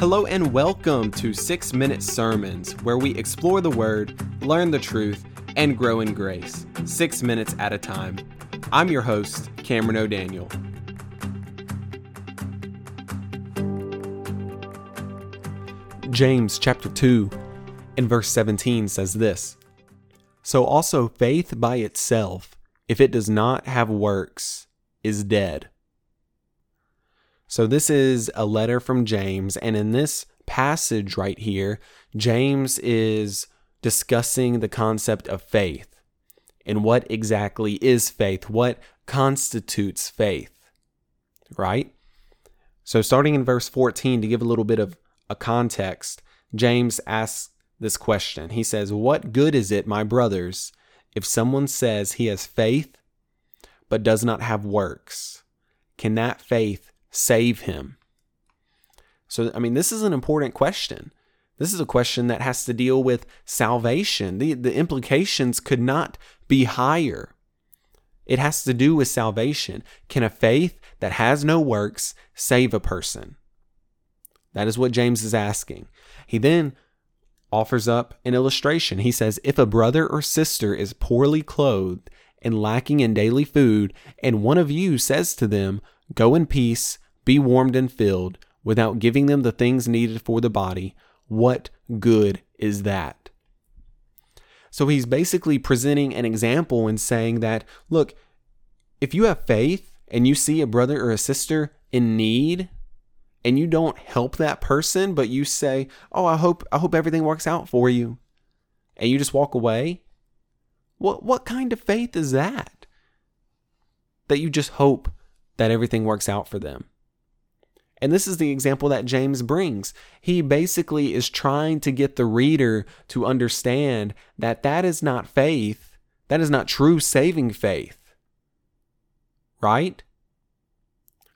Hello and welcome to 6 Minute Sermons, where we explore the Word, learn the truth, and grow in grace, six minutes at a time. I'm your host, Cameron O'Daniel. James chapter 2 and verse 17 says this So also faith by itself, if it does not have works, is dead. So, this is a letter from James, and in this passage right here, James is discussing the concept of faith and what exactly is faith, what constitutes faith, right? So, starting in verse 14, to give a little bit of a context, James asks this question. He says, What good is it, my brothers, if someone says he has faith but does not have works? Can that faith save him? So, I mean, this is an important question. This is a question that has to deal with salvation. The, the implications could not be higher. It has to do with salvation. Can a faith that has no works save a person? That is what James is asking. He then offers up an illustration. He says, If a brother or sister is poorly clothed and lacking in daily food, and one of you says to them, Go in peace, be warmed and filled, without giving them the things needed for the body, what good is that? So he's basically presenting an example and saying that, look, if you have faith and you see a brother or a sister in need, and you don't help that person, but you say, "Oh, I hope I hope everything works out for you." And you just walk away? What what kind of faith is that? That you just hope that everything works out for them. And this is the example that James brings. He basically is trying to get the reader to understand that that is not faith. That is not true saving faith. Right?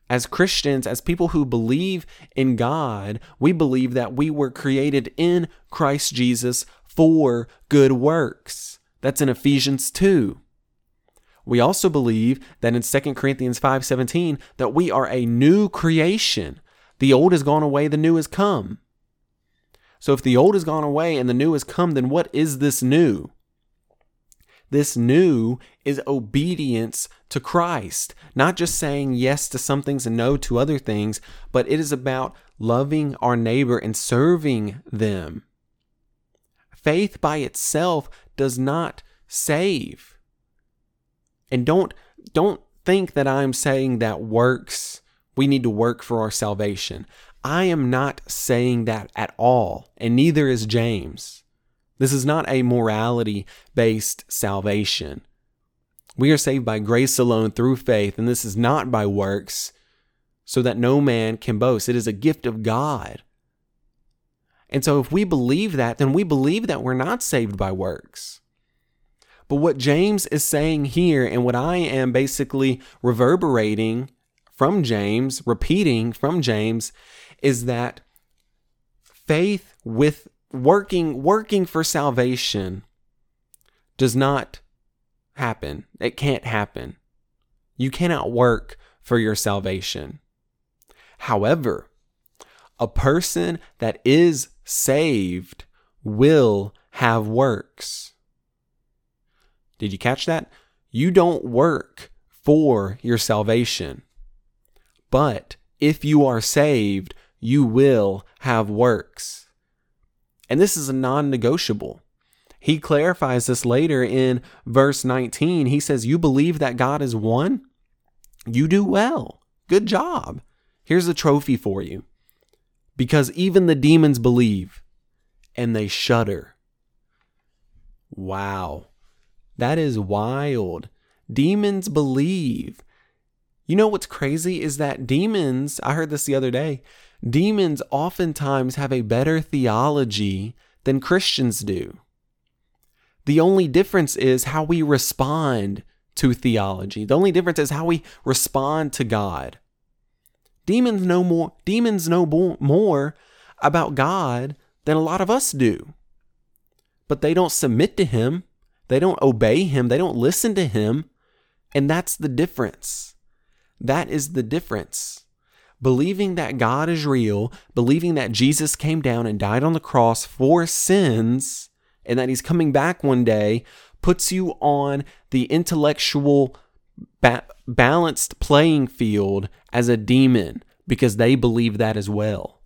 As Christians, as people who believe in God, we believe that we were created in Christ Jesus for good works. That's in Ephesians 2. We also believe that in 2 Corinthians 5:17 that we are a new creation. The old has gone away, the new has come. So if the old has gone away and the new has come, then what is this new? This new is obedience to Christ, not just saying yes to some things and no to other things, but it is about loving our neighbor and serving them. Faith by itself does not save. And don't don't think that I'm saying that works we need to work for our salvation. I am not saying that at all, and neither is James. This is not a morality based salvation. We are saved by grace alone through faith, and this is not by works, so that no man can boast. It is a gift of God. And so, if we believe that, then we believe that we're not saved by works. But what James is saying here, and what I am basically reverberating from James, repeating from James, is that faith with working working for salvation does not happen. It can't happen. You cannot work for your salvation. However, a person that is saved will have works. Did you catch that? You don't work for your salvation. But if you are saved, you will have works. And this is a non negotiable. He clarifies this later in verse 19. He says, You believe that God is one? You do well. Good job. Here's a trophy for you. Because even the demons believe and they shudder. Wow. That is wild. Demons believe. You know what's crazy is that demons, I heard this the other day, demons oftentimes have a better theology than Christians do. The only difference is how we respond to theology. The only difference is how we respond to God. Demons know more demons know more about God than a lot of us do. But they don't submit to him. They don't obey him, they don't listen to him. And that's the difference. That is the difference. believing that God is real, believing that Jesus came down and died on the cross for sins, and that he's coming back one day, puts you on the intellectual ba- balanced playing field as a demon because they believe that as well.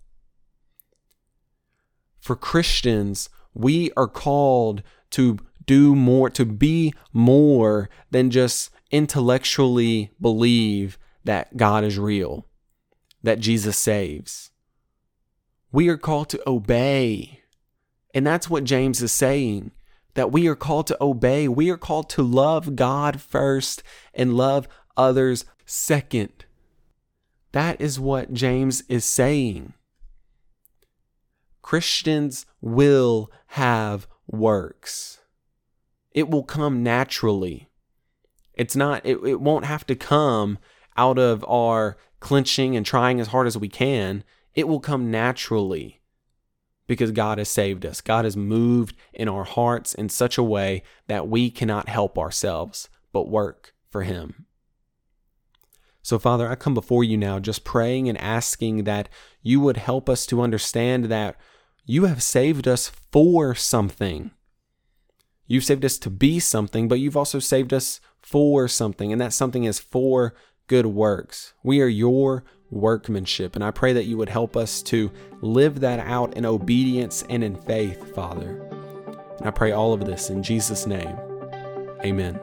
For Christians, we are called to do more, to be more than just intellectually believe that God is real, that Jesus saves. We are called to obey. And that's what James is saying that we are called to obey. We are called to love God first and love others second. That is what James is saying. Christians will have works. It will come naturally. It's not, it, it won't have to come out of our clenching and trying as hard as we can. It will come naturally because God has saved us. God has moved in our hearts in such a way that we cannot help ourselves but work for Him. So, Father, I come before you now just praying and asking that you would help us to understand that you have saved us for something. You've saved us to be something, but you've also saved us for something, and that something is for good works. We are your workmanship. And I pray that you would help us to live that out in obedience and in faith, Father. And I pray all of this in Jesus' name. Amen.